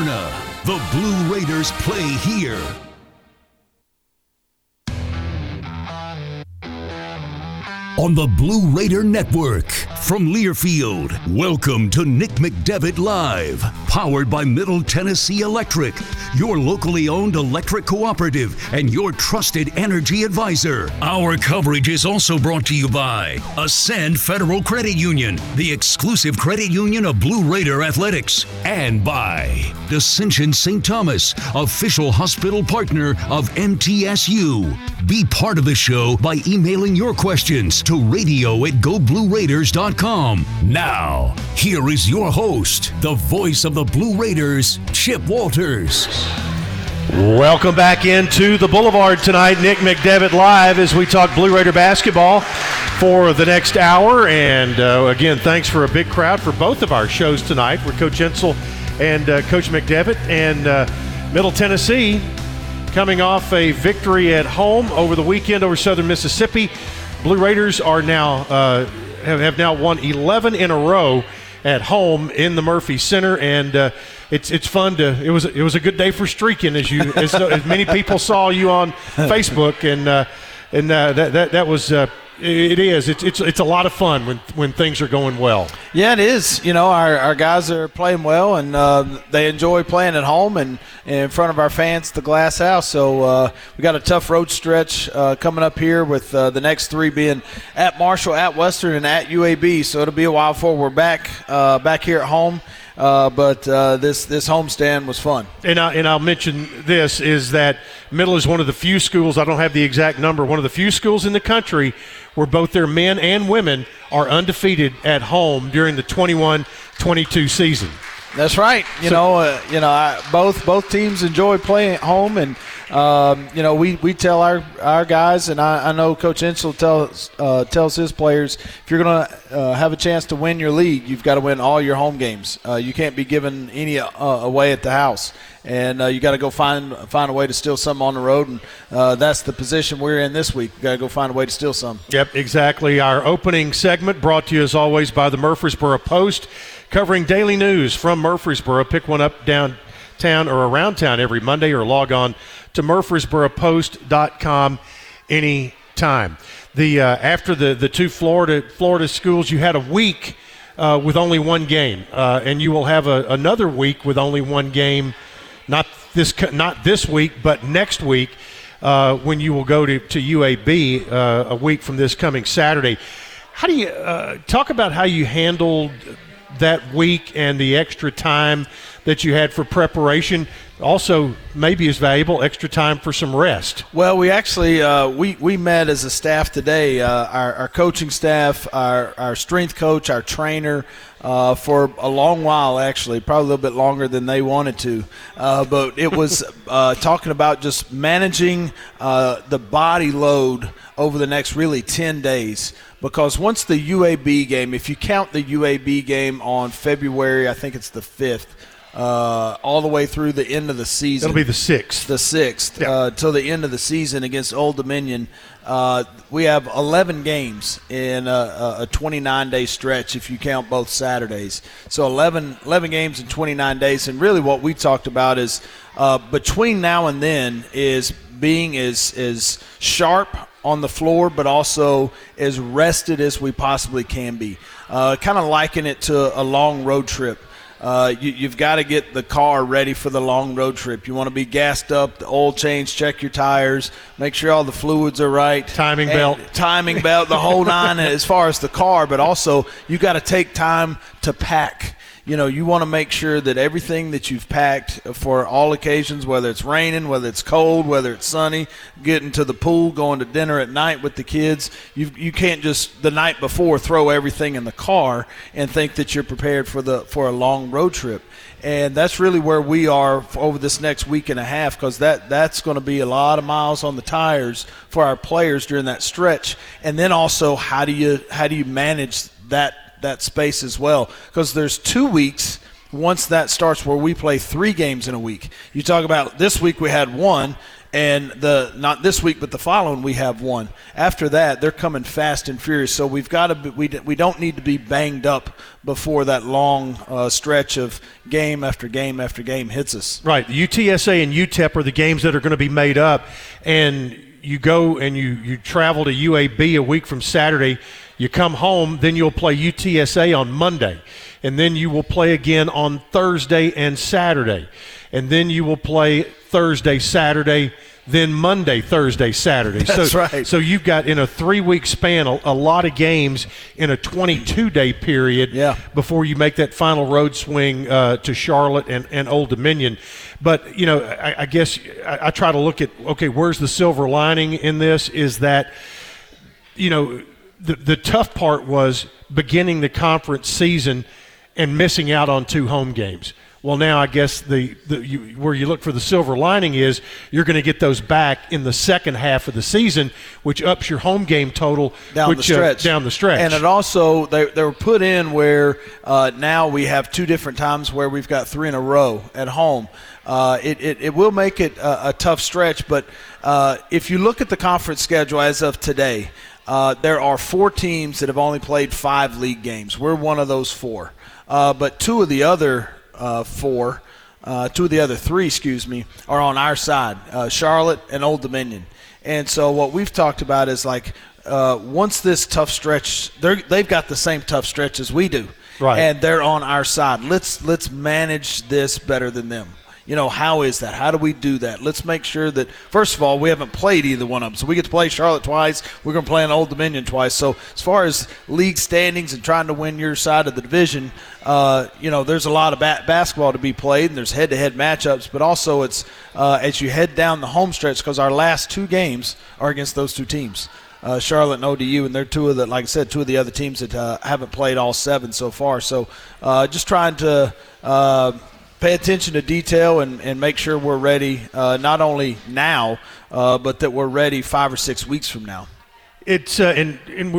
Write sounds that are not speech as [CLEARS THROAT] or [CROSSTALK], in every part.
Smyrna. The Blue Raiders play here. on the Blue Raider Network. From Learfield, welcome to Nick McDevitt Live, powered by Middle Tennessee Electric, your locally owned electric cooperative and your trusted energy advisor. Our coverage is also brought to you by Ascend Federal Credit Union, the exclusive credit union of Blue Raider Athletics, and by Ascension St. Thomas, official hospital partner of MTSU. Be part of the show by emailing your questions to radio at goblueraiders.com. Now, here is your host, the voice of the Blue Raiders, Chip Walters. Welcome back into the Boulevard tonight. Nick McDevitt live as we talk Blue Raider basketball for the next hour. And uh, again, thanks for a big crowd for both of our shows tonight. We're Coach Insell and uh, Coach McDevitt and uh, Middle Tennessee coming off a victory at home over the weekend over Southern Mississippi. Blue Raiders are now uh, have, have now won 11 in a row at home in the Murphy Center, and uh, it's it's fun to. It was it was a good day for streaking, as you as, as many people saw you on [LAUGHS] Facebook, and uh, and uh, that, that that was uh, it is. It's, it's it's a lot of fun when when things are going well. Yeah, it is. You know, our, our guys are playing well, and uh, they enjoy playing at home and, and, in front of our fans, the Glass House. So uh, we got a tough road stretch uh, coming up here, with uh, the next three being at Marshall, at Western, and at UAB. So it'll be a while before we're back uh, back here at home uh, but uh, this this homestand was fun. And I, and I'll mention this is that Middle is one of the few schools I don't have the exact number. One of the few schools in the country where both their men and women are undefeated at home during the 21-22 season. That's right. You so, know, uh, you know, I, both both teams enjoy playing at home, and um, you know, we, we tell our, our guys, and I, I know Coach Insell tells uh, tells his players, if you're going to uh, have a chance to win your league, you've got to win all your home games. Uh, you can't be giving any uh, away at the house, and uh, you got to go find find a way to steal some on the road, and uh, that's the position we're in this week. We got to go find a way to steal some. Yep, exactly. Our opening segment brought to you as always by the Murfreesboro Post, covering daily news from Murfreesboro. Pick one up downtown or around town every Monday, or log on to murfreesboropost.com anytime. The uh, after the the two Florida Florida schools, you had a week uh, with only one game, uh, and you will have a, another week with only one game. Not this not this week, but next week. Uh, when you will go to, to UAB uh, a week from this coming Saturday. How do you uh, talk about how you handled that week and the extra time that you had for preparation? also maybe is valuable extra time for some rest. Well, we actually uh, we we met as a staff today. Uh, our, our, coaching staff, our our strength coach, our trainer. Uh, for a long while, actually, probably a little bit longer than they wanted to. Uh, but it was [LAUGHS] uh, talking about just managing uh, the body load over the next really 10 days. Because once the UAB game, if you count the UAB game on February, I think it's the 5th, uh, all the way through the end of the season. It'll be the sixth. The sixth yeah. uh, till the end of the season against Old Dominion. Uh, we have 11 games in a, a 29 day stretch if you count both Saturdays. So 11, 11 games in 29 days. And really, what we talked about is uh, between now and then is being as as sharp on the floor, but also as rested as we possibly can be. Uh, kind of liken it to a long road trip uh, you, have got to get the car ready for the long road trip. You want to be gassed up, the oil change, check your tires, make sure all the fluids are right. Timing belt. Timing belt, the whole nine [LAUGHS] as far as the car, but also you got to take time to pack you know, you want to make sure that everything that you've packed for all occasions, whether it's raining, whether it's cold, whether it's sunny, getting to the pool, going to dinner at night with the kids, you you can't just the night before throw everything in the car and think that you're prepared for the for a long road trip. And that's really where we are over this next week and a half because that, that's going to be a lot of miles on the tires for our players during that stretch. And then also, how do you how do you manage that that space as well. Because there's two weeks once that starts where we play three games in a week. You talk about this week we had one and the not this week but the following we have one. After that they're coming fast and furious. So we've got to be, we, we don't need to be banged up before that long uh, stretch of game after game after game hits us. Right. The utsa and utep are the games that are going to be made up. And you go and you, you travel to uab a week from saturday you come home then you'll play utsa on monday and then you will play again on thursday and saturday and then you will play Thursday, Saturday, then Monday, Thursday, Saturday. That's so, right. So you've got in a three-week span a, a lot of games in a 22-day period yeah. before you make that final road swing uh, to Charlotte and, and Old Dominion. But you know, I, I guess I, I try to look at okay, where's the silver lining in this? Is that you know the the tough part was beginning the conference season and missing out on two home games. Well, now I guess the, the you, where you look for the silver lining is you're going to get those back in the second half of the season, which ups your home game total down which, the stretch. Uh, down the stretch, and it also they, they were put in where uh, now we have two different times where we've got three in a row at home. Uh, it, it, it, will make it a, a tough stretch, but uh, if you look at the conference schedule as of today, uh, there are four teams that have only played five league games. We're one of those four. Uh, but two of the other uh, four, uh, two of the other three, excuse me, are on our side, uh, Charlotte and Old Dominion. And so what we've talked about is like uh, once this tough stretch, they've got the same tough stretch as we do, right? And they're on our side. Let's let's manage this better than them you know, how is that? How do we do that? Let's make sure that, first of all, we haven't played either one of them. So we get to play Charlotte twice. We're going to play an Old Dominion twice. So as far as league standings and trying to win your side of the division, uh, you know, there's a lot of ba- basketball to be played, and there's head-to-head matchups. But also, it's uh, as you head down the home stretch because our last two games are against those two teams. Uh, Charlotte and ODU, and they're two of the, like I said, two of the other teams that uh, haven't played all seven so far. So, uh, just trying to uh, pay attention to detail and, and make sure we're ready uh, not only now, uh, but that we're ready five or six weeks from now. It's uh, and and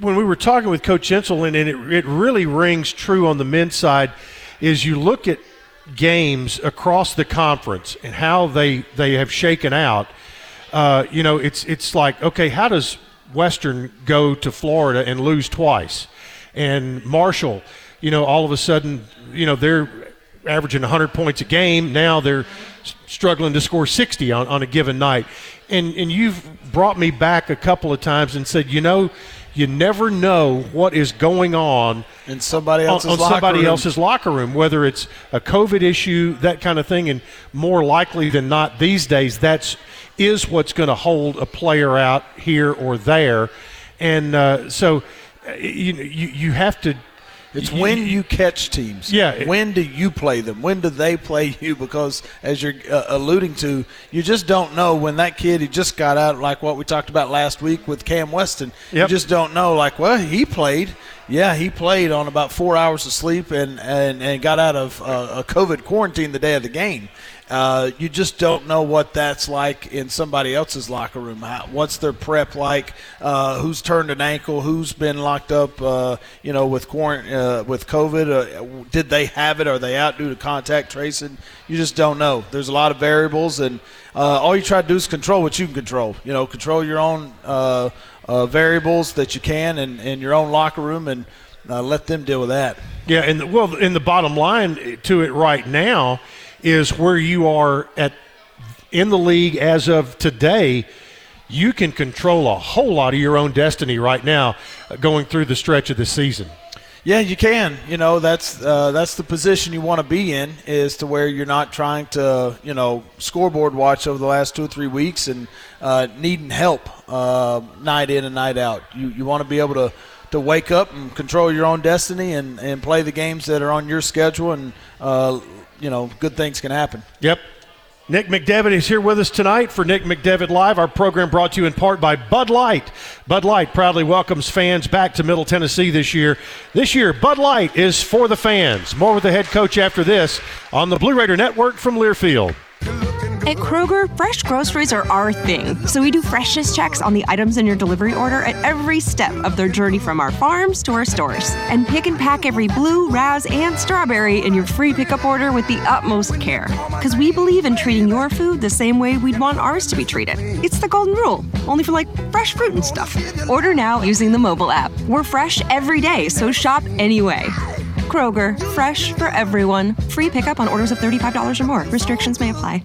when we were talking with Coach Insell, and, and it, it really rings true on the men's side, is you look at games across the conference and how they they have shaken out. Uh, you know, it's it's like okay, how does Western go to Florida and lose twice, and Marshall, you know, all of a sudden, you know, they're averaging 100 points a game. Now they're struggling to score 60 on, on a given night. And, and you've brought me back a couple of times and said, you know, you never know what is going on in somebody else's, on, on somebody room. else's locker room, whether it's a COVID issue, that kind of thing. And more likely than not, these days, that's is what's going to hold a player out here or there. And uh, so uh, you, you, you have to it's when you catch teams. Yeah. When do you play them? When do they play [LAUGHS] you? Because as you're uh, alluding to, you just don't know when that kid he just got out, like what we talked about last week with Cam Weston. Yep. You just don't know. Like, well, he played. Yeah, he played on about four hours of sleep and and, and got out of uh, a COVID quarantine the day of the game. Uh, you just don't know what that's like in somebody else's locker room. How, what's their prep like? Uh, who's turned an ankle? Who's been locked up? Uh, you know, with quarant- uh, with COVID, uh, did they have it? Are they out due to contact tracing? You just don't know. There's a lot of variables, and all you try to do is control what you can control. You know, control your own variables that you can in, in your own locker room, and let them deal with that. Yeah, and the, well, in the bottom line to it right now is where you are at in the league as of today. You can control a whole lot of your own destiny right now, uh, going through the stretch of the season. Yeah, you can. You know, that's uh, that's the position you want to be in, is to where you're not trying to, you know, scoreboard watch over the last two or three weeks and uh, needing help uh, night in and night out. You you want to be able to to wake up and control your own destiny and, and play the games that are on your schedule and uh, you know, good things can happen. Yep. Nick McDevitt is here with us tonight for Nick McDevitt Live. Our program brought to you in part by Bud Light. Bud Light proudly welcomes fans back to Middle Tennessee this year. This year, Bud Light is for the fans. More with the head coach after this on the Blue Raider Network from Learfield. At Kroger, fresh groceries are our thing, so we do freshness checks on the items in your delivery order at every step of their journey from our farms to our stores. And pick and pack every blue, raz, and strawberry in your free pickup order with the utmost care. Because we believe in treating your food the same way we'd want ours to be treated. It's the golden rule, only for like fresh fruit and stuff. Order now using the mobile app. We're fresh every day, so shop anyway. Kroger, fresh for everyone. Free pickup on orders of $35 or more. Restrictions may apply.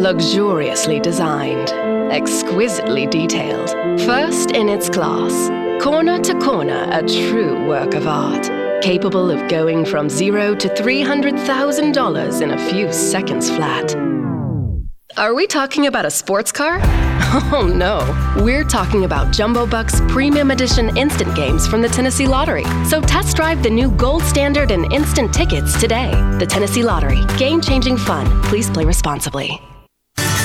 Luxuriously designed, exquisitely detailed, first in its class, corner to corner, a true work of art, capable of going from zero to $300,000 in a few seconds flat. Are we talking about a sports car? [LAUGHS] Oh no, we're talking about Jumbo Bucks Premium Edition instant games from the Tennessee Lottery. So test drive the new gold standard and instant tickets today. The Tennessee Lottery, game changing fun. Please play responsibly.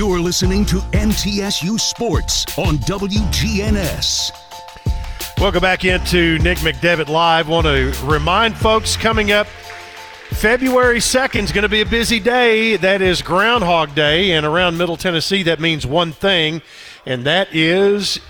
You're listening to MTSU Sports on WGNS. Welcome back into Nick McDevitt Live. Want to remind folks coming up February 2nd is going to be a busy day. That is Groundhog Day. And around Middle Tennessee, that means one thing, and that is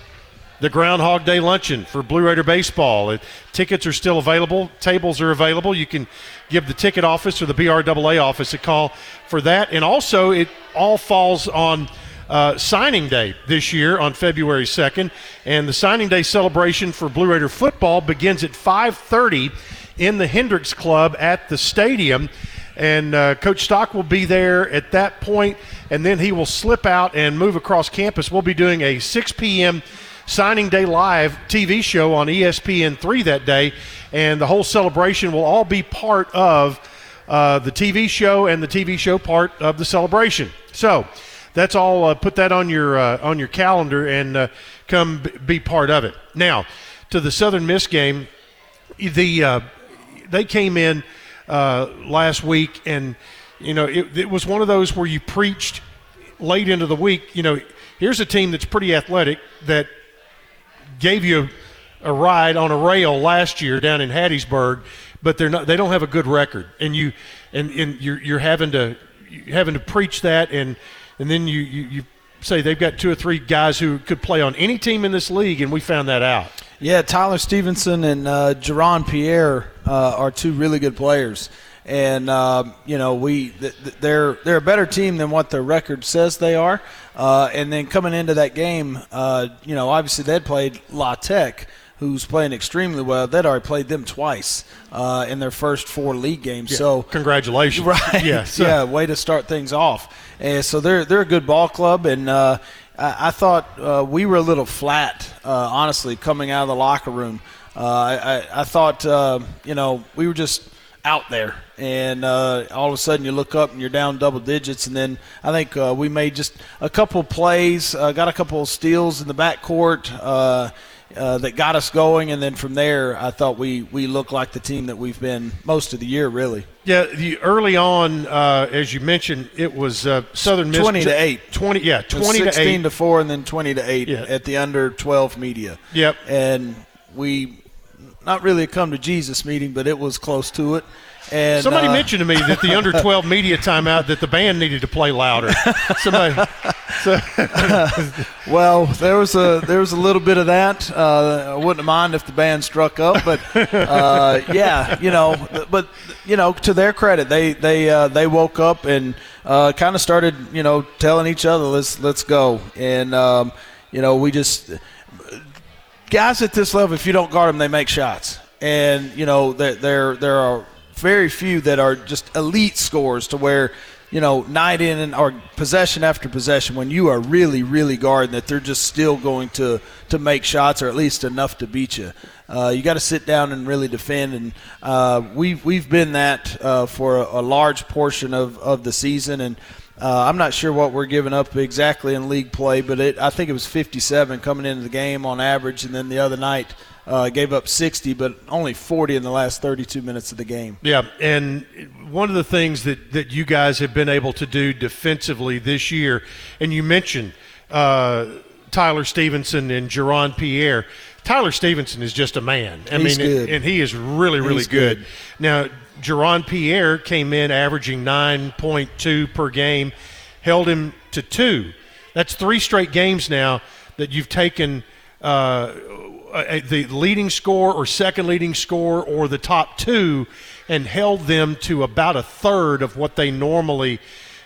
the Groundhog Day luncheon for Blue Raider baseball. Tickets are still available. Tables are available. You can give the ticket office or the BRAA office a call for that. And also, it all falls on uh, signing day this year on February 2nd, and the signing day celebration for Blue Raider football begins at 5:30 in the Hendricks Club at the stadium. And uh, Coach Stock will be there at that point, and then he will slip out and move across campus. We'll be doing a 6 p.m. signing day live TV show on ESPN3 that day, and the whole celebration will all be part of uh, the TV show and the TV show part of the celebration. So that's all. Uh, put that on your uh, on your calendar and uh, come b- be part of it. Now, to the Southern Miss game, the uh, they came in uh, last week, and you know it, it was one of those where you preached late into the week. You know, here's a team that's pretty athletic that gave you a ride on a rail last year down in Hattiesburg, but they're not. They don't have a good record, and you and, and you're you're having to you're having to preach that and and then you, you, you say they've got two or three guys who could play on any team in this league, and we found that out. Yeah, Tyler Stevenson and uh, Jaron Pierre uh, are two really good players, and uh, you know we th- they're they're a better team than what their record says they are. Uh, and then coming into that game, uh, you know obviously they'd played La Tech, who's playing extremely well. They'd already played them twice uh, in their first four league games. Yeah, so congratulations, [LAUGHS] right? Yeah, so. [LAUGHS] yeah, way to start things off. And so they're they're a good ball club, and uh, I, I, thought uh, we were a little flat, uh, honestly, coming out of the locker room. Uh, I, I, thought uh, you know we were just out there, and uh, all of a sudden you look up and you're down double digits. And then I think uh, we made just a couple plays, uh, got a couple of steals in the backcourt. Uh, uh, that got us going, and then from there, I thought we we looked like the team that we've been most of the year, really. Yeah, the, early on, uh, as you mentioned, it was uh, Southern Miss twenty to eight. Twenty, yeah, twenty to eight. Sixteen to four, and then twenty to eight yeah. at the under twelve media. Yep. And we not really a come to Jesus meeting, but it was close to it. And, Somebody uh, mentioned to me that the [LAUGHS] under 12 media timeout that the band needed to play louder. Somebody. [LAUGHS] So. well, there was a there was a little bit of that. Uh, I wouldn't mind if the band struck up, but uh, yeah, you know, but you know, to their credit, they they uh, they woke up and uh, kind of started, you know, telling each other, let's let's go, and um, you know, we just guys at this level, if you don't guard them, they make shots, and you know, there there there are very few that are just elite scores to where you know night in and or possession after possession when you are really really guarding that they're just still going to to make shots or at least enough to beat you. Uh, you got to sit down and really defend, and uh, we've we've been that uh, for a, a, large portion of, of the season, and uh, I'm not sure what we're giving up exactly in league play, but it, I think it was 57 coming into the game on average, and then the other night uh, gave up 60, but only 40 in the last 32 minutes of the game. Yeah, and one of the things that, that you guys have been able to do defensively this year, and you mentioned uh, Tyler Stevenson and Jaron Pierre. Tyler Stevenson is just a man. I He's mean, good. and he is really, really good. good. Now, Jaron Pierre came in averaging 9.2 per game, held him to two. That's three straight games now that you've taken uh, the leading score or second leading score or the top two and held them to about a third of what they normally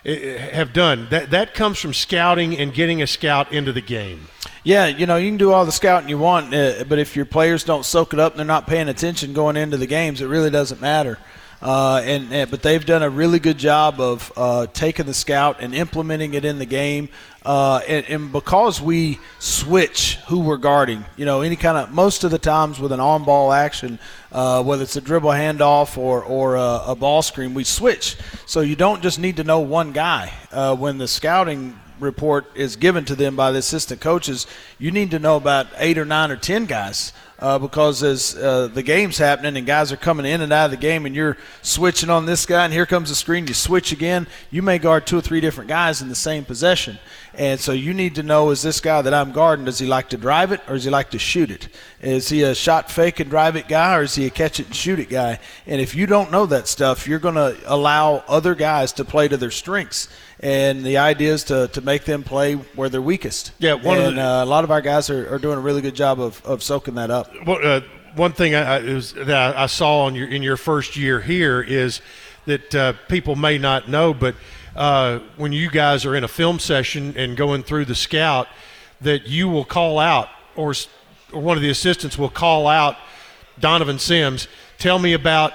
eh, have done. That that comes from scouting and getting a scout into the game. Yeah, you know, you can do all the scouting you want, uh, but if your players don't soak it up and they're not paying attention going into the games, it really doesn't matter. Uh, and, and, but they've done a really good job of uh, taking the scout and implementing it in the game. Uh, and, and, because we switch who we're guarding, you know, any kind of most of the times with an on-ball action, uh, whether it's a dribble handoff or or a, a, ball screen, we switch. So you don't just need to know one guy. Uh, when the scouting report is given to them by the assistant coaches, you need to know about eight or nine or ten guys uh, because as uh, the game's happening and guys are coming in and out of the game and you're switching on this guy and here comes the screen, you switch again, you may guard two or three different guys in the same possession. And so you need to know is this guy that I'm guarding, does he like to drive it or does he like to shoot it? Is he a shot fake and drive it guy or is he a catch it and shoot it guy? And if you don't know that stuff, you're going to allow other guys to play to their strengths and the idea is to, to make them play where they're weakest. Yeah, one and the, uh, a lot of our guys are, are doing a really good job of, of soaking that up. Well, uh, one thing I, I, was, that I saw in your in your first year here is that uh, people may not know, but uh, when you guys are in a film session and going through the scout, that you will call out or or one of the assistants will call out Donovan Sims. Tell me about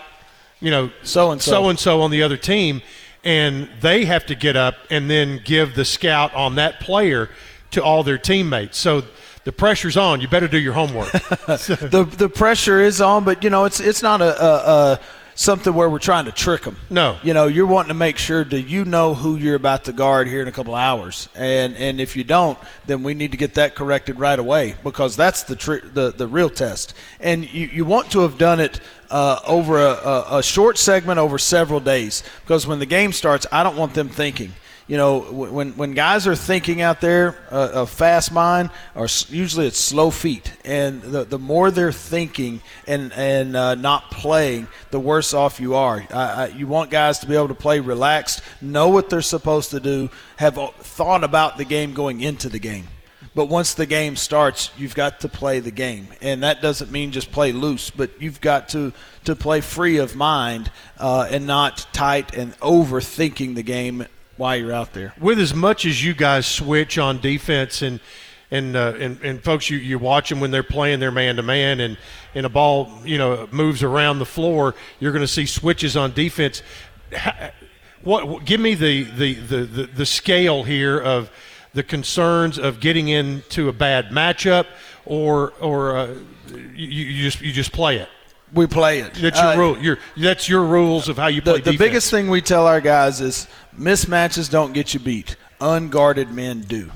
you know so and so and so on the other team and they have to get up and then give the scout on that player to all their teammates. So the pressure's on. You better do your homework. [LAUGHS] the the pressure is on, but you know it's it's not a, a, a something where we're trying to trick them. No. You know, you're wanting to make sure that you know who you're about to guard here in a couple hours, and and if you don't, then we need to get that corrected right away because that's the tri- the the real test. And you you want to have done it. Uh, over a, a, a short segment over several days because when the game starts, I don't want them thinking you know, when when guys are thinking out there, uh, a fast mind, or usually it's slow feet, and the the more they're thinking and and uh, not playing, the worse off you are. you want guys to be able to play relaxed, know what they're supposed to do, have thought about the game going into the game. But once the game starts, you've got to play the game, and that doesn't mean just play loose, but you've got to to play free of mind uh, and not tight and overthinking the game while you're out there. With as much as you guys switch on defense and and uh, and, and folks, you, you watch them when they're playing their man to man, and and a ball you know moves around the floor, you're going to see switches on defense. What give me the, the the, the the scale here of the concerns of getting into a bad matchup, or or uh, you, you just you just play it. We play it. That's your Uh, rule. Your that's your rules of how you play the, the defense. biggest thing we tell our guys is mismatches don't get you beat. Unguarded men do.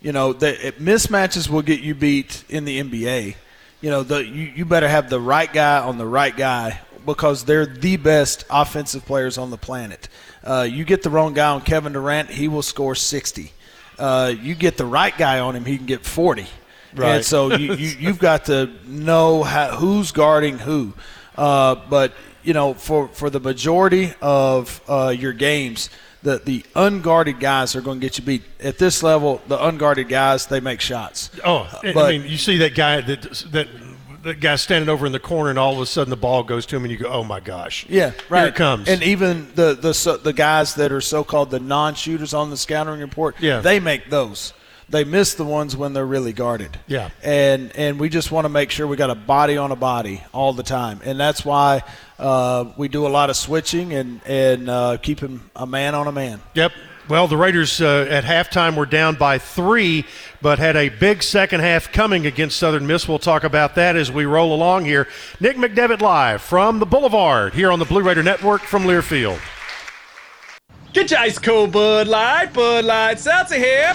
You know, the, it- mismatches will get you beat in the NBA. You know, the, you, you better have the right guy on the right guy because they're the best offensive players on the planet. Uh, you get the wrong guy on Kevin Durant, he will score 60. Uh, you get the right guy on him, he can get 40. Right. And so you, you, you've got to know how, who's guarding who. Uh, but, you know, for, for the majority of uh, your games, the, the unguarded guys are going to get you beat. At this level, the unguarded guys, they make shots. Oh, I- But- I mean, you see that guy that that that guy standing over in the corner, and all of a sudden the ball goes to him, and you go, "Oh my gosh!" Yeah, right. Here it comes. And even the the so, the guys that are so-called the non-shooters on the scouting report, Yeah. they make those. They miss the ones when they're really guarded. Yeah. And and we just want to make sure we got a body on a body all the time, and that's why uh, we do a lot of switching and and uh, keeping a man on a man. Yep. Well, the Raiders uh, at halftime were down by three, but had a big second half coming against Southern Miss. We'll talk about that as we roll along here. Nick McDevitt live from the Boulevard here on the Blue Raider Network from Learfield. Get your ice cold Bud Light, Bud Light Seltzer here.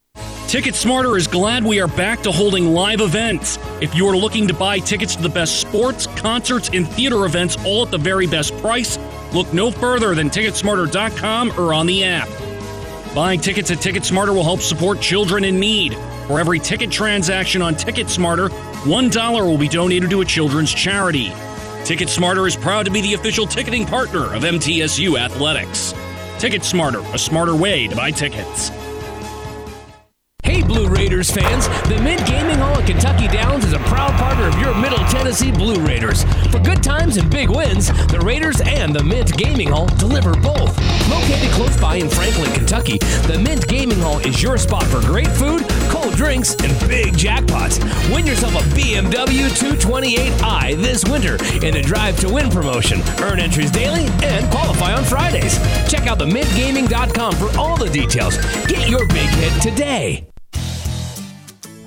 Ticket Smarter is glad we are back to holding live events. If you are looking to buy tickets to the best sports, concerts, and theater events all at the very best price, look no further than Ticketsmarter.com or on the app. Buying tickets at Ticketsmarter will help support children in need. For every ticket transaction on Ticketsmarter, $1 will be donated to a children's charity. Ticketsmarter is proud to be the official ticketing partner of MTSU Athletics. Ticketsmarter, a smarter way to buy tickets. Hey, Blue Raiders fans! The Mint Gaming Hall at Kentucky Downs is a proud partner of your Middle Tennessee Blue Raiders. For good times and big wins, the Raiders and the Mint Gaming Hall deliver both. Located close by in Franklin, Kentucky, the Mint Gaming Hall is your spot for great food, cold drinks, and big jackpots. Win yourself a BMW 228i this winter in the Drive to Win promotion. Earn entries daily and qualify on Fridays. Check out themintgaming.com for all the details. Get your big hit today.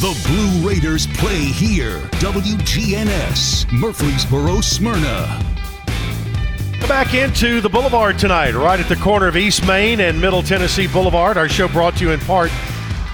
The Blue Raiders play here. WGNS, Murfreesboro, Smyrna. Back into the Boulevard tonight, right at the corner of East Main and Middle Tennessee Boulevard. Our show brought to you in part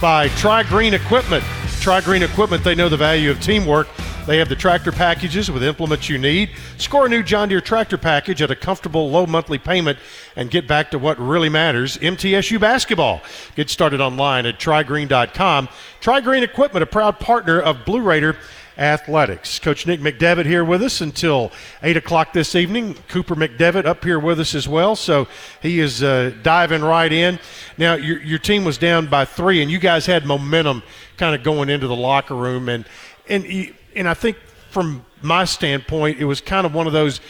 by Tri Green Equipment. Tri Green Equipment, they know the value of teamwork. They have the tractor packages with implements you need. Score a new John Deere tractor package at a comfortable low monthly payment and get back to what really matters MTSU basketball. Get started online at trygreen.com. Trygreen Equipment, a proud partner of Blue Raider Athletics. Coach Nick McDevitt here with us until 8 o'clock this evening. Cooper McDevitt up here with us as well. So he is uh, diving right in. Now, your, your team was down by three, and you guys had momentum kind of going into the locker room. And, and, and I think from my standpoint, it was kind of one of those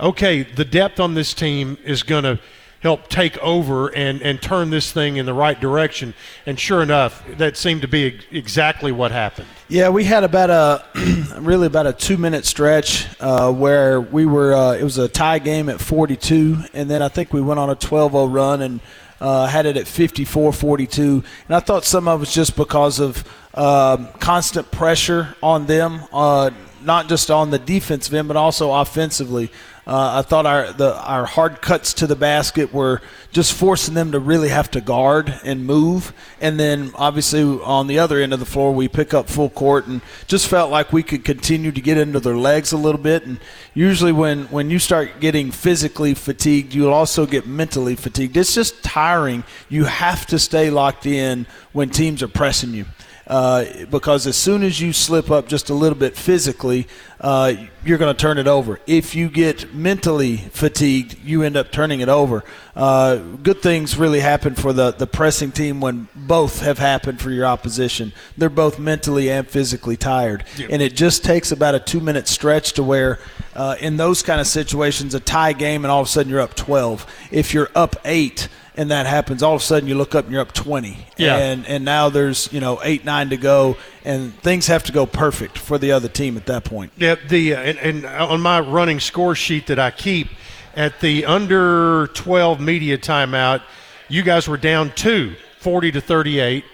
okay, the depth on this team is going to help take over and, and turn this thing in the right direction. And sure enough, that seemed to be exactly what happened. Yeah, we had about a [CLEARS THROAT] really about a two minute stretch uh, where we were. Uh, it was a tie game at 42, and then I think we went on a 12-0 run and uh, had it at 54-42. And I thought some of it was just because of um, constant pressure on them, uh, not just on the defensive end, but also offensively. Uh, I thought our the our hard cuts to the basket were just forcing them to really have to guard and move, and then obviously on the other end of the floor we pick up full court and just felt like we could continue to get into their legs a little bit. And usually when when you start getting physically fatigued, you'll also get mentally fatigued. It's just tiring. You have to stay locked in when teams are pressing you. Uh, because as soon as you slip up just a little bit physically, uh, you're going to turn it over. If you get mentally fatigued, you end up turning it over. Uh, good things really happen for the, the pressing team when both have happened for your opposition. They're both mentally and physically tired. Yep. And it just takes about a two minute stretch to where, uh, in those kind of situations, a tie game and all of a sudden you're up 12. If you're up eight, and that happens, all of a sudden you look up and you're up 20. Yeah. And, and now there's, you know, 8, 9 to go, and things have to go perfect for the other team at that point. Yeah, the uh, and, and on my running score sheet that I keep, at the under 12 media timeout, you guys were down two, 40 to 38.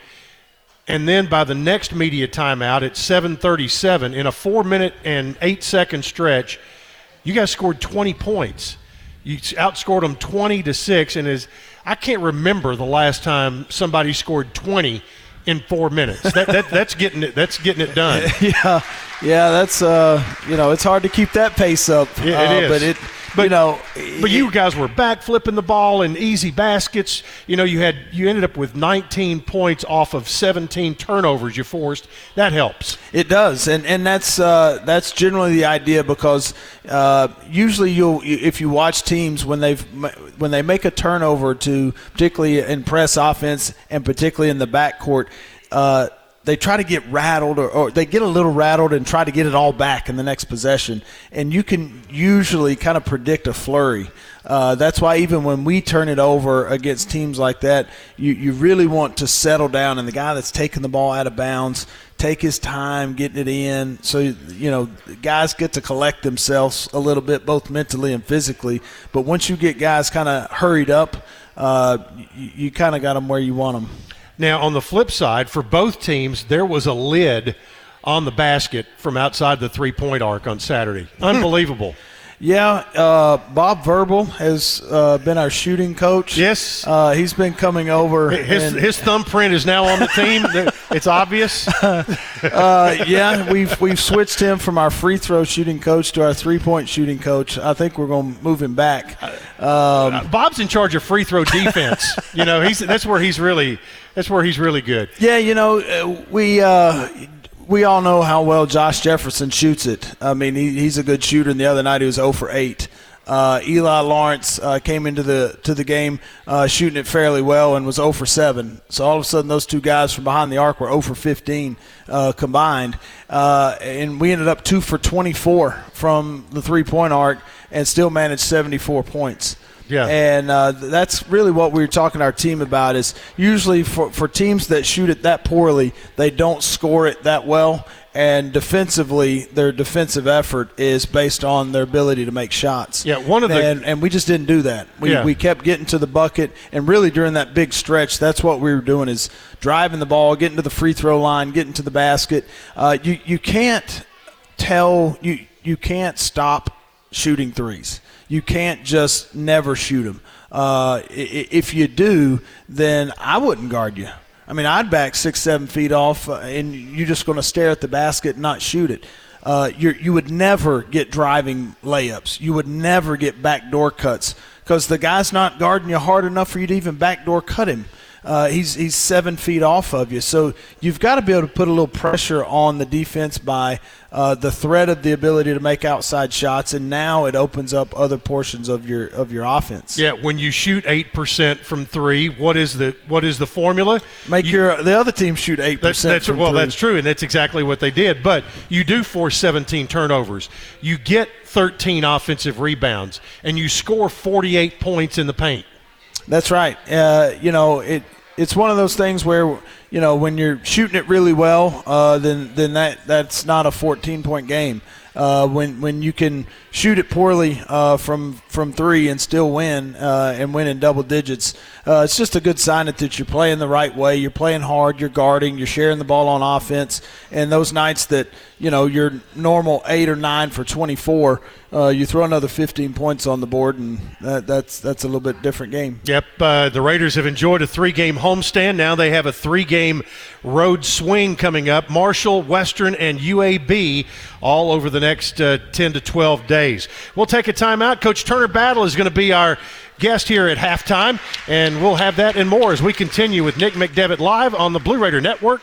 And then by the next media timeout at 7:37 in a 4 minute and 8 second stretch, you guys scored 20 points. You outscored them 20 to 6 and as I can't remember the last time somebody scored 20 in four minutes. That, that, [LAUGHS] that's getting it. That's getting it done. [LAUGHS] yeah, yeah. That's uh, you know, it's hard to keep that pace up. Yeah, it uh, is. but it. But, you know, but you guys were back flipping the ball and easy baskets. You know, you had you ended up with 19 points off of 17 turnovers you forced. That helps. It does, and and that's uh, that's generally the idea because uh, usually you'll if you watch teams when they've when they make a turnover to particularly in press offense and particularly in the backcourt. Uh, they try to get rattled or, or, they get a little rattled and try to get it all back in the next possession. And you can usually kind of predict a flurry. Uh, that's why even when we turn it over against teams like that, you, you really want to settle down and the guy that's taking the ball out of bounds take his time getting it in. So you know, guys get to collect themselves a little bit, both mentally and physically. But once you get guys kind of hurried up, uh, you, you kind of got them where you want them. Now, on the flip side, for both teams, there was a lid on the basket from outside the three point arc on Saturday. [LAUGHS] Unbelievable. Yeah, uh, Bob Verbal has uh, been our shooting coach. Yes, uh, he's been coming over. His, and, his thumbprint is now on the team. [LAUGHS] it's obvious. [LAUGHS] Uh, yeah, we've we've switched him from our free throw shooting coach to our three point shooting coach. I think we're going to move him back. Um, Bob's in charge of free throw defense. you know, he's that's where he's really that's where he's really good. Yeah, you know, uh, we uh, we all know how well Josh Jefferson shoots it. I mean, he, he's a good shooter. And the other night he was 0 for 8. Uh, Eli Lawrence uh, came into the to the game uh, shooting it fairly well and was 0 for 7. So all of a sudden, those two guys from behind the arc were 0 for 15 uh, combined, uh, and we ended up 2 for 24 from the three point arc and still managed 74 points. Yeah. And uh, that's really what we were talking to our team about is usually for, for teams that shoot it that poorly, they don't score it that well. And defensively, their defensive effort is based on their ability to make shots. Yeah, one of the and, and we just didn't do that. We, Yeah. we kept getting to the bucket, and really during that big stretch, that's what we were doing is driving the ball, getting to the free throw line, getting to the basket. Uh, you you can't tell you you can't stop shooting threes. You can't just never shoot them. Uh, if you do, then I wouldn't guard you. I mean, I'd back six, seven feet off, uh, and you're just going to stare at the basket and not shoot it. uh, you would never get driving layups. You would never get backdoor cuts because the guy's not guarding you hard enough for you to even backdoor cut him. Uh, he's he's seven feet off of you, so you've got to be able to put a little pressure on the defense by uh, the threat of the ability to make outside shots, and now it opens up other portions of your of your offense. Yeah, when you shoot eight percent from three, what is the what is the formula? Make You- your the other team shoot eight percent. well, that's true, and that's exactly what they did. But you do force 17 turnovers. You get 13 offensive rebounds, and you score 48 points in the paint. That's right. Uh, you know, it it's one of those things where you know when you're shooting it really well, uh, then then that that's not a 14 point game. Uh, when when you can shoot it poorly uh, from from three and still win uh, and win in double digits, uh, it's just a good sign that, you're playing the right way. You're playing hard. You're guarding. You're sharing the ball on offense. And those nights that you know your normal eight or nine for 24, uh, you throw another 15 points on the board, and that, that's that's a little bit different game. Yep, uh, the Raiders have enjoyed a three-game homestand. Now they have a three-game road swing coming up. Marshall, Western, and UAB all over the next uh, 10 to 12 days. We'll take a timeout. Coach Turner Battle is going to be our guest here at halftime, and we'll have that and more as we continue with Nick McDevitt live on the Blue Raider Network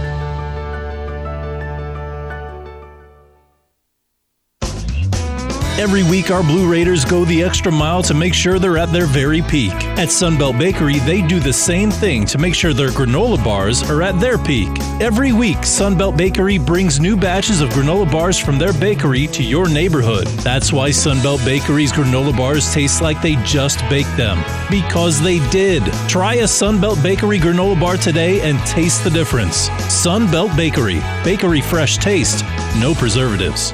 Every week, our Blue Raiders go the extra mile to make sure they're at their very peak. At Sunbelt Bakery, they do the same thing to make sure their granola bars are at their peak. Every week, Sunbelt Bakery brings new batches of granola bars from their bakery to your neighborhood. That's why Sunbelt Bakery's granola bars taste like they just baked them. Because they did. Try a Sunbelt Bakery granola bar today and taste the difference. Sunbelt Bakery. Bakery fresh taste, no preservatives.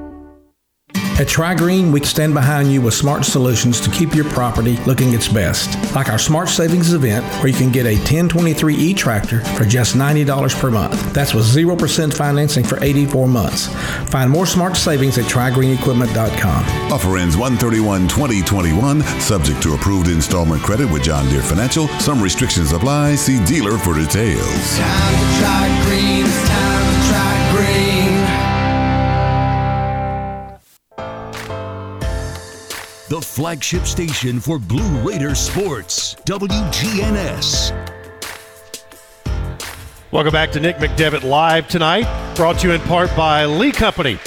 At TriGreen, we stand behind you with smart solutions to keep your property looking its best. Like our Smart Savings event, where you can get a 1023E tractor for just $90 per month. That's with 0% financing for 84 months. Find more smart savings at TriGreenEquipment.com. Offer ends 131 2021, subject to approved installment credit with John Deere Financial. Some restrictions apply. See dealer for details. The flagship station for Blue Raider sports, WGNS. Welcome back to Nick McDevitt live tonight, brought to you in part by Lee Company.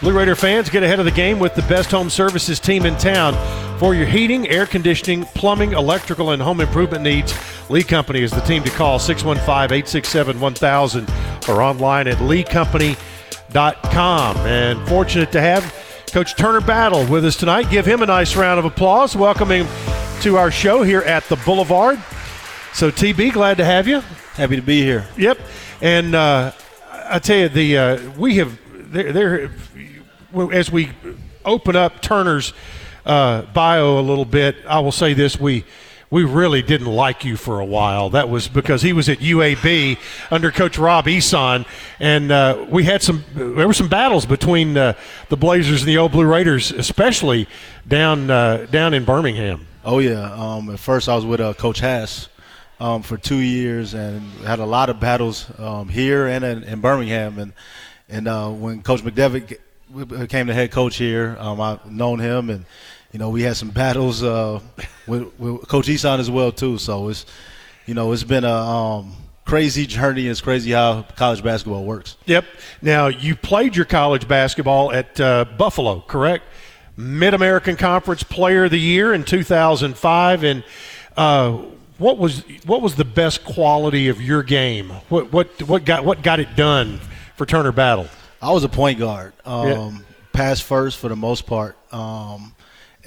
Blue Raider fans, get ahead of the game with the best home services team in town. For your heating, air conditioning, plumbing, electrical, and home improvement needs, Lee Company is the team to call 615 867 1000 or online at leecompany.com. And fortunate to have Coach Turner Battle with us tonight. Give him a nice round of applause. Welcoming to our show here at the Boulevard. So, TB, glad to have you. Happy to be here. Yep. And uh, I tell you, the uh, we have there, there as we open up Turner's uh, bio a little bit. I will say this: we we really didn't like you for a while. That was because he was at UAB under Coach Rob Ehsan, and uh, we had some. There were some battles between uh, the Blazers and the Old Blue Raiders, especially down uh, down in Birmingham. Oh yeah. Um, at first, I was with uh, Coach Haase um, for two years and had a lot of battles um, here and in, in, Birmingham. And and uh, when Coach McDevitt became the head coach here, um, I've known him and you know, we had some battles uh, with, with, Coach Ehsan as well too. So it's, you know, it's been a um, crazy journey. It's crazy how college basketball works. Yep. Now you played your college basketball at uh, Buffalo, correct? Mid American Conference Player of the Year in 2005, and uh, what was what was the best quality of your game? What what what got what got it done for Turner Battle? I was a point guard, um, yeah. pass first for the most part. Um,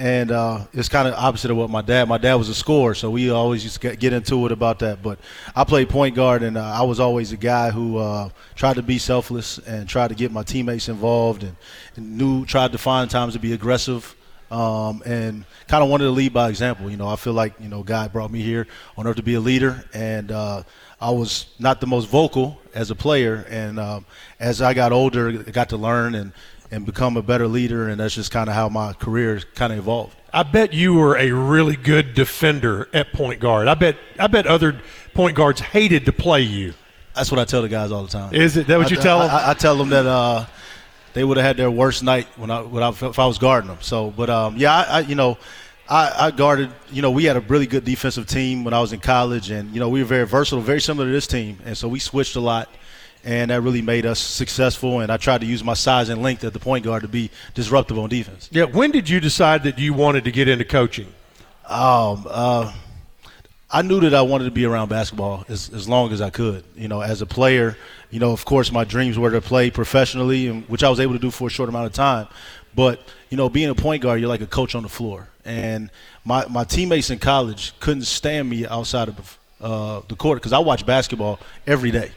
and uh, it's kind of opposite of what my dad. My dad was a scorer, so we always used to get into it about that. But I played point guard, and uh, I was always a guy who uh, tried to be selfless and tried to get my teammates involved, and, knew tried to find times to be aggressive. Um, and kind of wanted to lead by example. You know, I feel like you know God brought me here on earth to be a leader, and uh, I was not the most vocal as a player. And um, as I got older, I got to learn and and become a better leader, and that's just kind of how my career kind of evolved. I bet you were a really good defender at point guard. I bet I bet other point guards hated to play you. That's what I tell the guys all the time. Is it that what I, you tell them? I, I, tell them that uh, they would have had their worst night when I, when I if I was guarding them. So, but um, yeah, I, I you know. I, I, guarded, you know, we had a really good defensive team when I was in college, and, you know, we were very versatile, very similar to this team. And so we switched a lot and that really made us successful. And I tried to use my size and length at the point guard to be disruptive on defense. Yeah. When did you decide that you wanted to get into coaching? Um, uh, I knew that I wanted to be around basketball as, as long as I could. You know, as a player, you know, of course, my dreams were to play professionally, which I was able to do for a short amount of time. But you know, being a point guard, you're like a coach on the floor, and my my teammates in college couldn't stand me outside of uh, the court because I watch basketball every day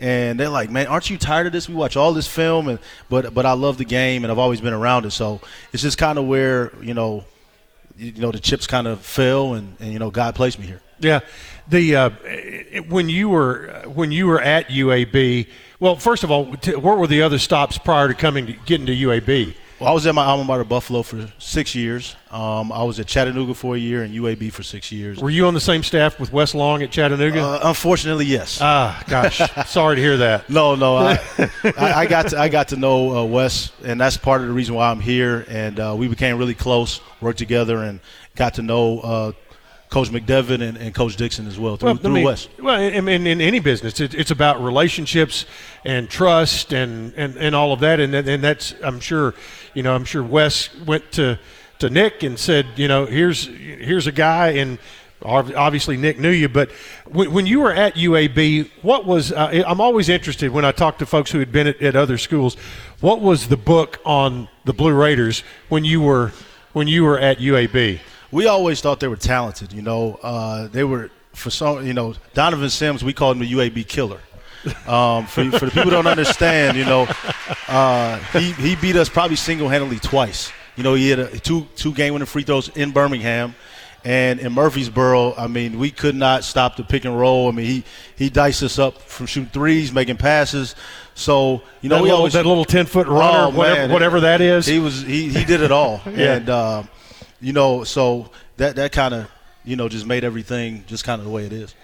and they're like, "Man, aren't you tired of this? We watch all this film, and but but I love the game, and I've always been around it. So it's just kind of where you know, you, know, the chips kind of fell, and, and you know, God placed me here. Yeah, the uh, when you were when you were at UAB. Well, first of all, where were the other stops prior to coming to getting to UAB? Well, I was at my alma mater, Buffalo, for six years. Um, I was at Chattanooga for a year and UAB for six years. Were you on the same staff with Wes Long at Chattanooga? Uh, unfortunately, yes. Ah, gosh, [LAUGHS] sorry to hear that. No, no, I, [LAUGHS] I, I, got to I got to know uh, Wes, and that's part of the reason why I'm here. And uh, we became really close, worked together, and got to know uh, Coach McDevitt and, and, Coach Dixon as well through, well, through mean, Wes. Well, in, in, in any business, it, it's about relationships and trust and, and, and all of that. And, and that's, I'm sure, you know, I'm sure Wes went to, to Nick and said, you know, here's, here's a guy and obviously Nick knew you, but when, when you were at UAB, what was, uh, I'm always interested when I talk to folks who had been at, at other schools, what was the book on the Blue Raiders when you were, when you were at UAB? We always thought they were talented. You know, uh, they were for some. You know, Donovan Sims, we called him the UAB killer. Um, for, for the people who don't understand, you know, uh, he he beat us probably single handedly twice. You know, he had a, two two game winning free throws in Birmingham. And in Murfreesboro, I mean, we could not stop the pick and roll. I mean, he he diced us up from shooting threes, making passes. So you know, that we little, always that little ten foot runner, oh, whatever, man, whatever that is. He was he, he did it all, [LAUGHS] yeah. and uh, you know, so that that kind of you know just made everything just kind of the way it is.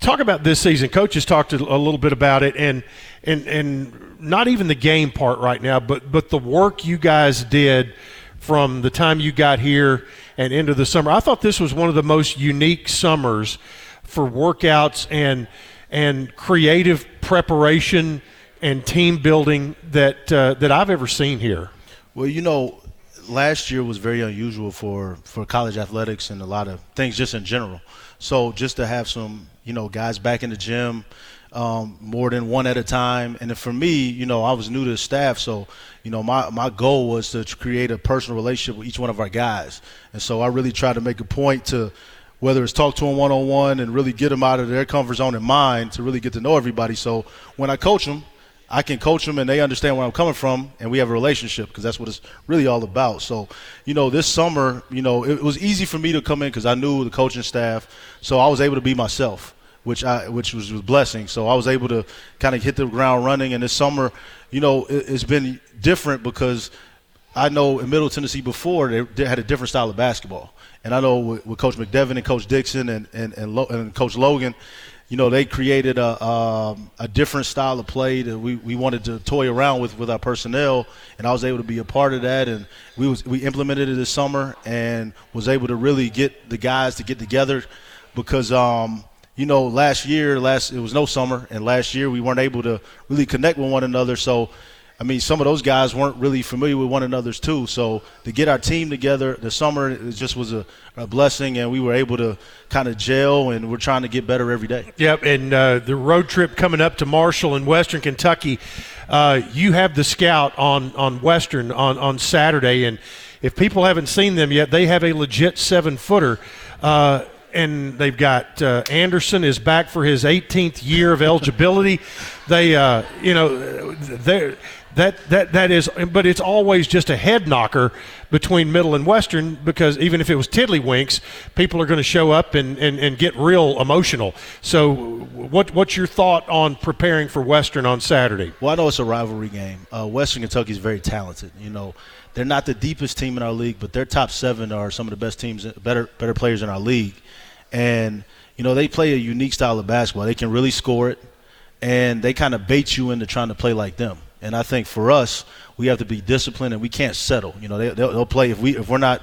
Talk about this season. Coaches talked a little bit about it, and and and not even the game part right now, but but the work you guys did from the time you got here and into the summer. I thought this was one of the most unique summers for workouts and and creative preparation and team building that uh, that I've ever seen here. Well, you know, last year was very unusual for, for college athletics and a lot of things just in general. So just to have some, you know, guys back in the gym, um, more than one at a time. And for me, you know, I was new to the staff, so you know, my my goal was to create a personal relationship with each one of our guys. And so I really tried to make a point to whether it's talk to them one on one and really get them out of their comfort zone and mine to really get to know everybody. So when I coach them, I can coach them and they understand where I'm coming from and we have a relationship because that's what it's really all about. So, you know, this summer, you know, it, was easy for me to come in because I knew the coaching staff, so I was able to be myself. Which I, which was a blessing. So I was able to kind of hit the ground running. And this summer, you know, it, it's been different because I know in Middle Tennessee before they, they had a different style of basketball. And I know with, with Coach McDevitt and Coach Dixon and and, and, Lo, and Coach Logan, you know, they created a um, a different style of play that we, we wanted to toy around with with our personnel, and I was able to be a part of that. And we was we implemented it this summer and was able to really get the guys to get together because. Um, you know, last year, last it was no summer, and last year we weren't able to really connect with one another. So I mean, some of those guys weren't really familiar with one another's too. So to get our team together the summer, it just was a, a blessing, and we were able to kind of gel, and we're trying to get better every day. Yep, and uh, the road trip coming up to Marshall in Western Kentucky, uh, you have the scout on on Western on on Saturday, and if people haven't seen them yet, they have a legit seven footer. Uh, and they've got uh, Anderson is back for his 18th year of eligibility. they, uh, you know, they're that that that is but it's always just a head knocker between middle and western because even if it was tiddlywinks people are going to show up and, and, and get real emotional. So what what's your thought on preparing for western on saturday? Well i know it's a rivalry game. Uh, western kentucky is very talented. You know they're not the deepest team in our league but their top seven are some of the best teams better better players in our league. And you know they play a unique style of basketball. They can really score it and they kind of bait you into trying to play like them and I think for us, we have to be disciplined and we can't settle. You know, they, they'll, they'll play if we if we're not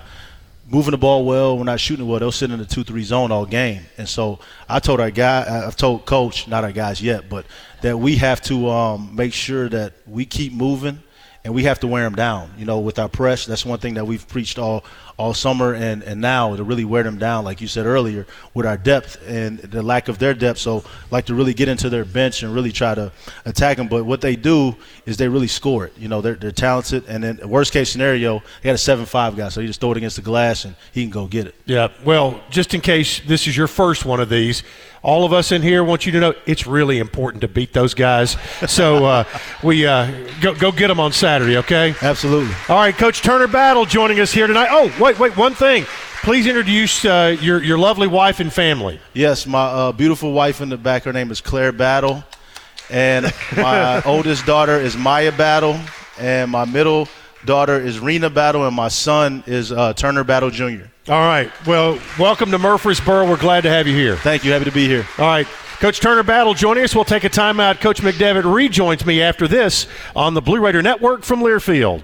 moving the ball well, we're not shooting well, they'll sit in the two three zone all game. And so I told our guy, I've told coach, not our guys yet, but that we have to um, make sure that we keep moving and we have to wear them down. You know, with our press, that's one thing that we've preached all all summer and, and now to really wear them down, like you said earlier, with our depth and the lack of their depth. So, like to really get into their bench and really try to attack them. But what they do is they really score it. You know, they're, they're talented. And then, worst case scenario, they got a 7 5 guy, so you just throw it against the glass and he can go get it. Yeah. Well, just in case this is your first one of these, all of us in here want you to know it's really important to beat those guys. [LAUGHS] So uh, we uh, go, go get them on Saturday, okay? Absolutely. All right, Coach Turner Battle joining us here tonight. Oh, wait, wait, one thing. Please introduce uh, your, your lovely wife and family. Yes, my uh, beautiful wife in the back. Her name is Claire Battle. And my oldest daughter is Maya Battle. And my middle daughter is Rena Battle. And my son is uh, Turner Battle Jr. All right. Well, welcome to Murfreesboro. We're glad to have you here. Thank you. Happy to be here. All right. Coach Turner Battle joining us. We'll take a timeout. Coach McDevitt rejoins me after this on the Blue Raider Network from Learfield.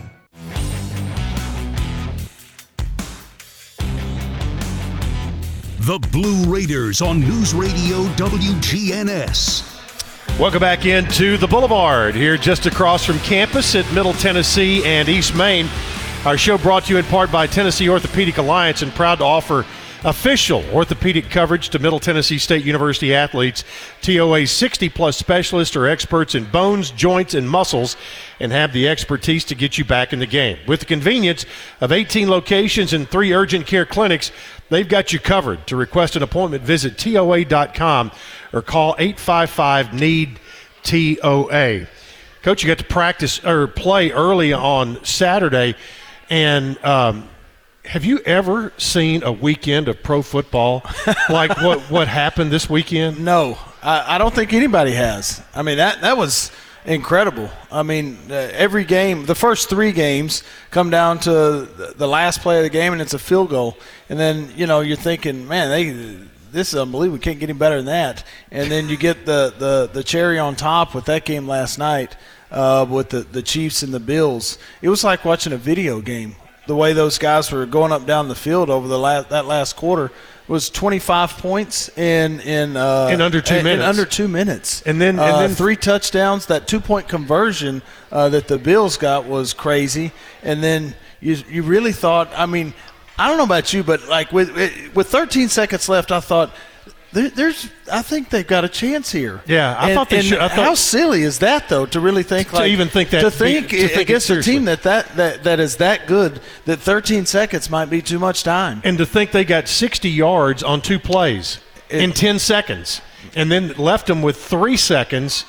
The Blue Raiders on News Radio WGNS. Welcome back into the Boulevard here just across from campus at Middle Tennessee and East Main. Our show brought to you in part by Tennessee Orthopedic Alliance and proud to offer official orthopedic coverage to Middle Tennessee State University athletes. TOA's 60 plus specialists are experts in bones, joints, and muscles and have the expertise to get you back in the game. With the convenience of 18 locations and three urgent care clinics, they've got you covered. To request an appointment, visit TOA.com or call 855 NEED TOA. Coach, you got to practice or play early on Saturday, and um, have you ever seen a weekend of pro football [LAUGHS] like what, what happened this weekend? No, I, I don't think anybody has. I mean that that was incredible. I mean, uh, every game, the first three games come down to the last play of the game, and it's a field goal. And then you know you're thinking, man, they this is unbelievable. We can't get any better than that. And then you get the the, the cherry on top with that game last night. Uh, with the, the Chiefs and the Bills, it was like watching a video game the way those guys were going up down the field over the last that last quarter was 25 points in in uh, in under two in, minutes. In under two minutes, and then and uh, then three touchdowns. That two point conversion uh, that the Bills got was crazy. And then you you really thought. I mean, I don't know about you, but like with with 13 seconds left, I thought there's, I think they've got a chance here. Yeah, I and, thought they should. I thought, how silly is that, though, to really think to like even think that to think, to think against it a team that, that that that is that good that 13 seconds might be too much time. and to think they got 60 yards on two plays in 10 seconds, and then left them with three seconds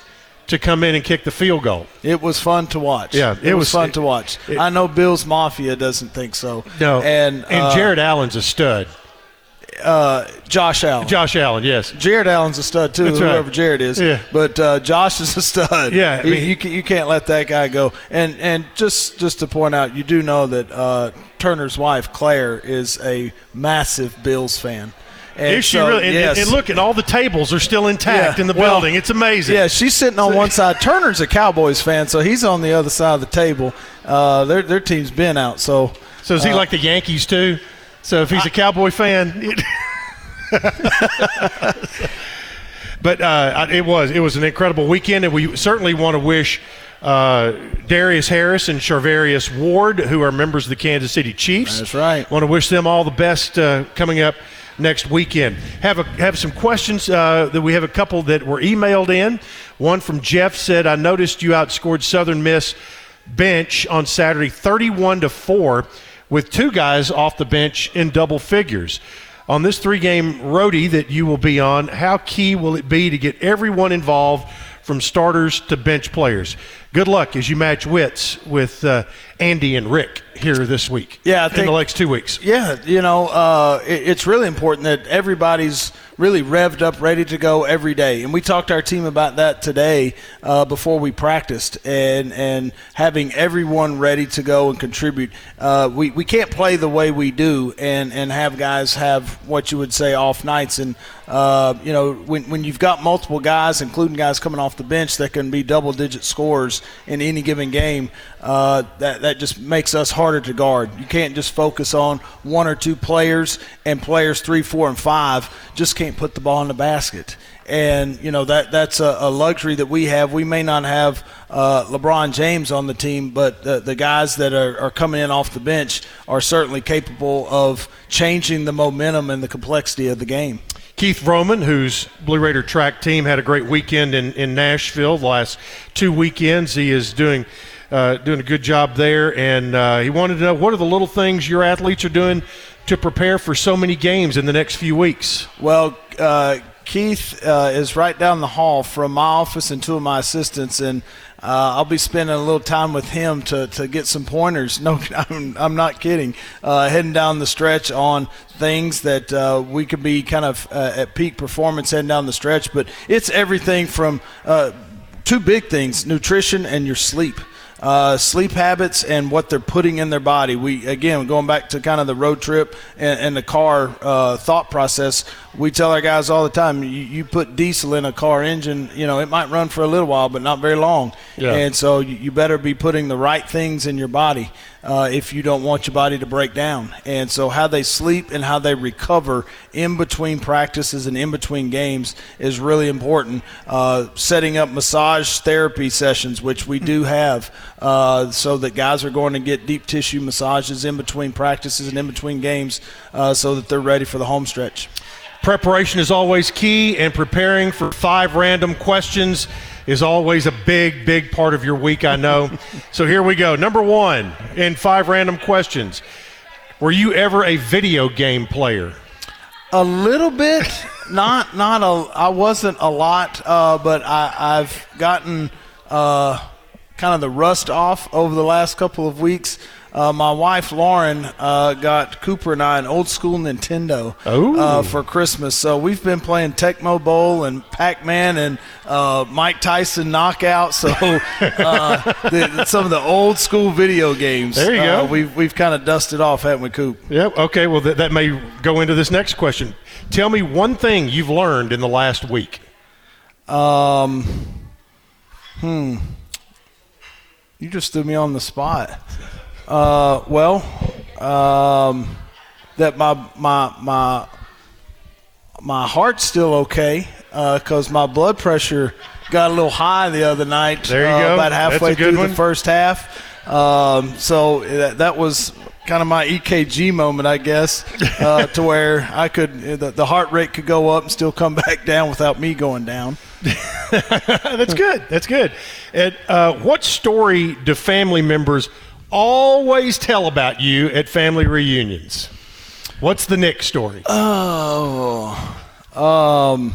to come in and kick the field goal. It was fun to watch. Yeah, it, it was, was- fun it- to watch. it- I know Bills Mafia doesn't think so. No, and and uh, Jared Allen's a stud. Uh, Josh Allen. Josh Allen, yes. Jared Allen's a stud too, That's right. whoever Jared is. Yeah. But uh, Josh is a stud. Yeah, I mean- you, can, you can't let that guy go. And and just just to point out, you do know that uh, Turner's wife Claire is a massive Bills fan. And Is she so, really? And, yes. and look, at all the tables are still intact Yeah, in the well, building. It's amazing. Yeah, she's sitting on one side. Turner's a Cowboys fan, so he's on the other side of the table. Uh, their their team's been out, so. So is he uh, like the Yankees too? So if he's a Cowboy fan, [LAUGHS] but uh, it was it was an incredible weekend, and we certainly want to wish uh, Darius Harris and Charvarius Ward, who are members of the Kansas City Chiefs. That's right. Want to wish them all the best uh, coming up next weekend. Have a, have some questions uh, that we have a couple that were emailed in. One from Jeff said, "I noticed you outscored Southern Miss bench on Saturday, 31 to four, with two guys off the bench in double figures." On this three-game roadie that you will be on, how key will it be to get everyone involved? From starters to bench players. Good luck as you match wits with uh, Andy and Rick here this week. Yeah, I in the next two weeks. Yeah, you know, uh, it, it's really important that everybody's really revved up, ready to go every day. And we talked to our team about that today uh, before we practiced, and and having everyone ready to go and contribute. Uh, we we can't play the way we do and and have guys have what you would say off nights. And uh, you know when when you've got multiple guys, including guys coming off the bench that can be double digit scores in any given game, uh, that that just makes us harder to guard. You can't just focus on one or two players and players three, four, and five just can't put the ball in the basket. And you know that that's a, a luxury that we have. We may not have uh, LeBron James on the team, but the, the guys that are, are coming in off the bench are certainly capable of changing the momentum and the complexity of the game. Keith Roman, whose Blue Raider track team had a great weekend in, in Nashville the last two weekends. He is doing uh, doing a good job there, and uh, he wanted to know what are the little things your athletes are doing to prepare for so many games in the next few weeks. Well, uh, Keith uh, is right down the hall from my office and two of my assistants, and uh, I'll be spending a little time with him to, to get some pointers. [LAUGHS] No, I'm, I'm not kidding. Uh, heading down the stretch on things that uh, we could be kind of uh, at peak performance heading down the stretch, but it's everything from uh, two big things nutrition and your sleep uh, sleep habits and what they're putting in their body. We again going back to kind of the road trip and, and the car uh, thought process. We tell our guys all the time: you, you, put diesel in a car engine, you know it might run for a little while, but not very long. Yeah. And so you, you better be putting the right things in your body uh, if you don't want your body to break down. And so, how they sleep and how they recover in between practices and in between games is really important. Uh, setting up massage therapy sessions, which we do have, uh, so that guys are going to get deep tissue massages in between practices and in between games uh, so that they're ready for the home stretch. Preparation is always key, and preparing for five random questions is always a big, big part of your week, I know. so here we go. Number one in five random questions Were you ever a video game player? A little bit. not, not a, I wasn't a lot, uh, but I, I've gotten uh, kind of the rust off over the last couple of weeks. Uh, my wife Lauren uh, got Cooper and I an old school Nintendo uh, for Christmas. So we've been playing Tecmo Bowl and Pac Man and uh, Mike Tyson Knockout. So uh, [LAUGHS] the, some of the old school video games. There you go. Uh, we've we've kind of dusted off, haven't we, Coop? Yep. Okay. Well, th- that may go into this next question. Tell me one thing you've learned in the last week. Um. Hmm. You just threw me on the spot. Uh, well, um, that my my my my heart's still okay because uh, my blood pressure got a little high the other night. There you uh, go. About halfway through one. the first half. Um, so that, that was kind of my EKG moment, I guess, uh, [LAUGHS] to where I could the, the, heart rate could go up and still come back [LAUGHS] down without me going down. [LAUGHS] That's good. That's good. And uh, what story do family members always tell about you at family reunions? What's the Nick story? Oh, um,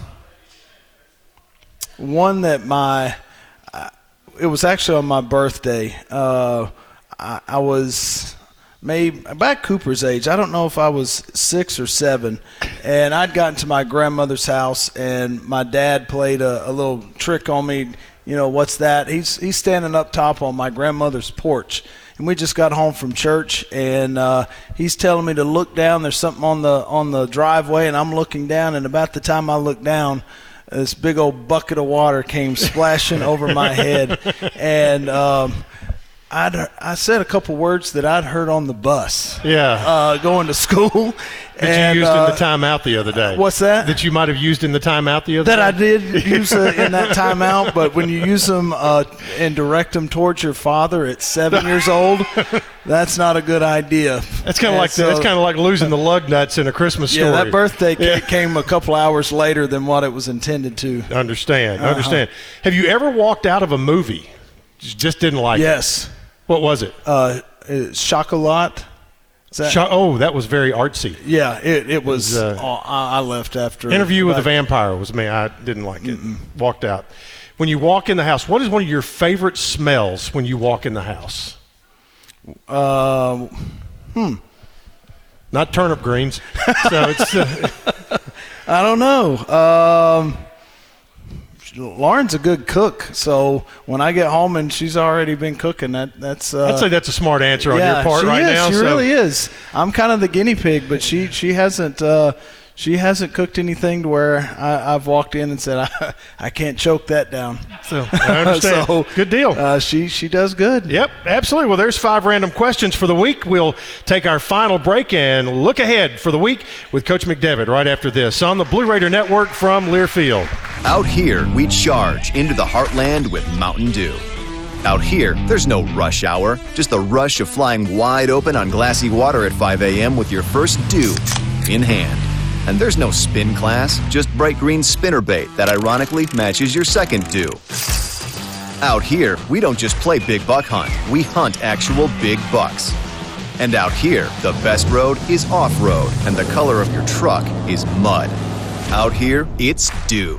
one that my uh, it was actually on my birthday. Uh, I, I was maybe about Cooper's age. I don't know if I was six or seven, and I'd gotten to my grandmother's house, and my dad played a, a little trick on me. You know what's that? He's he's standing up top on my grandmother's porch and we just got home from church, and uh, he's telling me to look down. There's something on the on the driveway, and I'm looking down, and about the time I look down, this big old bucket of water came splashing over my head, [LAUGHS] and um, I'd I said a couple words that I'd heard on the bus. Yeah, uh, going to school. That and, you used uh, in the timeout the other day. What's that? That you might have used in the timeout the other that day. That I did use uh, in that [LAUGHS] timeout, but when you use them uh, and direct them towards your father at seven years old, [LAUGHS] that's not a good idea. That's kind of like so, the, that's kind of like losing the lug nuts in a Christmas story. Yeah, that birthday yeah. came a couple hours later than what it was intended to. Understand? Uh-huh. Understand? Have you ever walked out of a movie? Just didn't like yes. it. Yes. What was it? Uh, Chocolat. That, oh, that was very artsy. Yeah, it, it was. It was uh, oh, I left after. Interview with the Vampire was me. I didn't like it. Mm-mm. Walked out. When you walk in the house, what is one of your favorite smells when you walk in the house? Uh, hmm. Not turnip greens. [LAUGHS] so it's. Uh, [LAUGHS] I don't know. Um, Lauren's a good cook, so when I get home and she's already been cooking, that that's. Uh, I'd say that's a smart answer on yeah, your part right is. now. She so- really is. I'm kind of the guinea pig, but she she hasn't. Uh, she hasn't cooked anything to where I, I've walked in and said [LAUGHS] I, I can't choke that down. So I understand. [LAUGHS] So, Good deal. Uh, she she does good. Yep, absolutely. Well, there's five random questions for the week. We'll take our final break and look ahead for the week with Coach McDevitt right after this on the Blue Raider Network from Learfield. Out here, we charge into the heartland with Mountain Dew. Out here, there's no rush hour, just the rush of flying wide open on glassy water at 5 a.m. with your first dew in hand. And there's no spin class, just bright green spinner bait that ironically matches your second dew. Out here, we don't just play big buck hunt, we hunt actual big bucks. And out here, the best road is off road, and the color of your truck is mud. Out here, it's dew.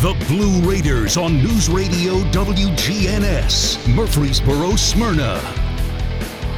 The Blue Raiders on News Radio WGNS, Murfreesboro, Smyrna.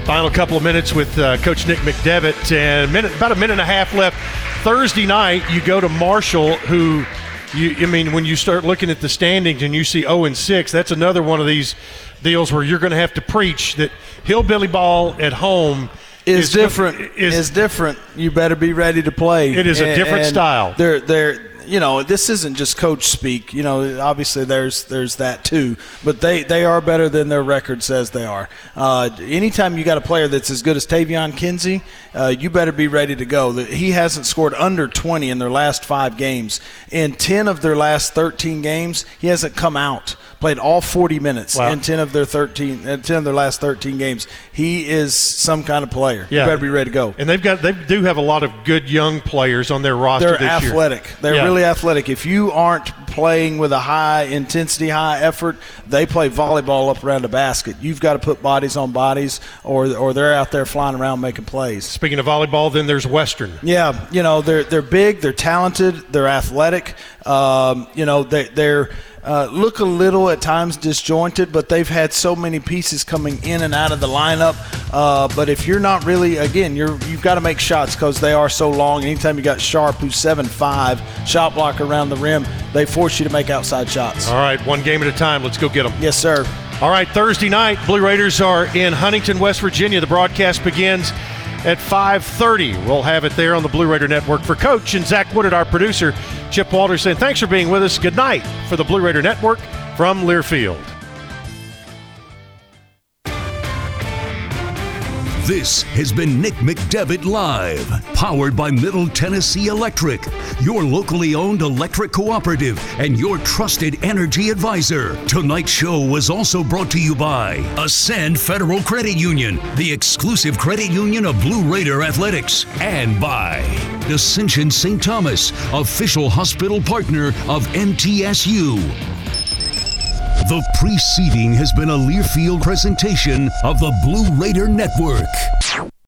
Final couple of minutes with uh, Coach Nick McDevitt, and minute, about a minute and a half left. Thursday night, you go to Marshall, who, you, I mean, when you start looking at the standings and you see 0 and 6, that's another one of these deals where you're going to have to preach that hillbilly ball at home is, is different. Is, is different. You better be ready to play. It is a different style. They're they're you know this isn't just coach speak. You know obviously there's there's that too, but they they are better than their record says they are. Uh, anytime you got a player that's as good as Taevion Kinsey, uh, you better be ready to go. He hasn't scored under 20 in their last five games. In 10 of their last 13 games, he hasn't come out. Played all 40 minutes Wow. in 10 of their 13 in 10 of their last 13 games. He is some kind of player. Yeah. You better be ready to go. And they've got they do have a lot of good young players on their roster They're this year. athletic. They're Yeah. really athletic. If you aren't playing with a high intensity, high effort, they play volleyball up around the basket. You've got to put bodies on bodies, or or they're out there flying around making plays. Speaking of volleyball, then there's Western. Yeah, you know they're they're big, they're talented, they're athletic. Um, you know they they're uh, look a little at times disjointed, but they've had so many pieces coming in and out of the lineup. Uh, but if you're not really, again, you're you've got to make shots because they are so long. Anytime you got Sharp, who's seven five, shot blocker around the rim, they force you to make outside shots. All right, one game at a time. Let's go get them. Yes, sir. All right, Thursday night, Blue Raiders are in Huntington, West Virginia. The broadcast begins at 5:30. We'll have it there on the Blue Raider Network for Coach and Zach Woodard, our producer. Chip Walters, saying thanks for being with us. Good night for the Blue Raider Network from Learfield. This has been Nick McDevitt Live, powered by Middle Tennessee Electric, your locally owned electric cooperative and your trusted energy advisor. Tonight's show was also brought to you by Ascend Federal Credit Union, the exclusive credit union of Blue Raider Athletics, and by Ascension St. Thomas, official hospital partner of MTSU. The preceding has been a Learfield presentation of the Blue Raider Network.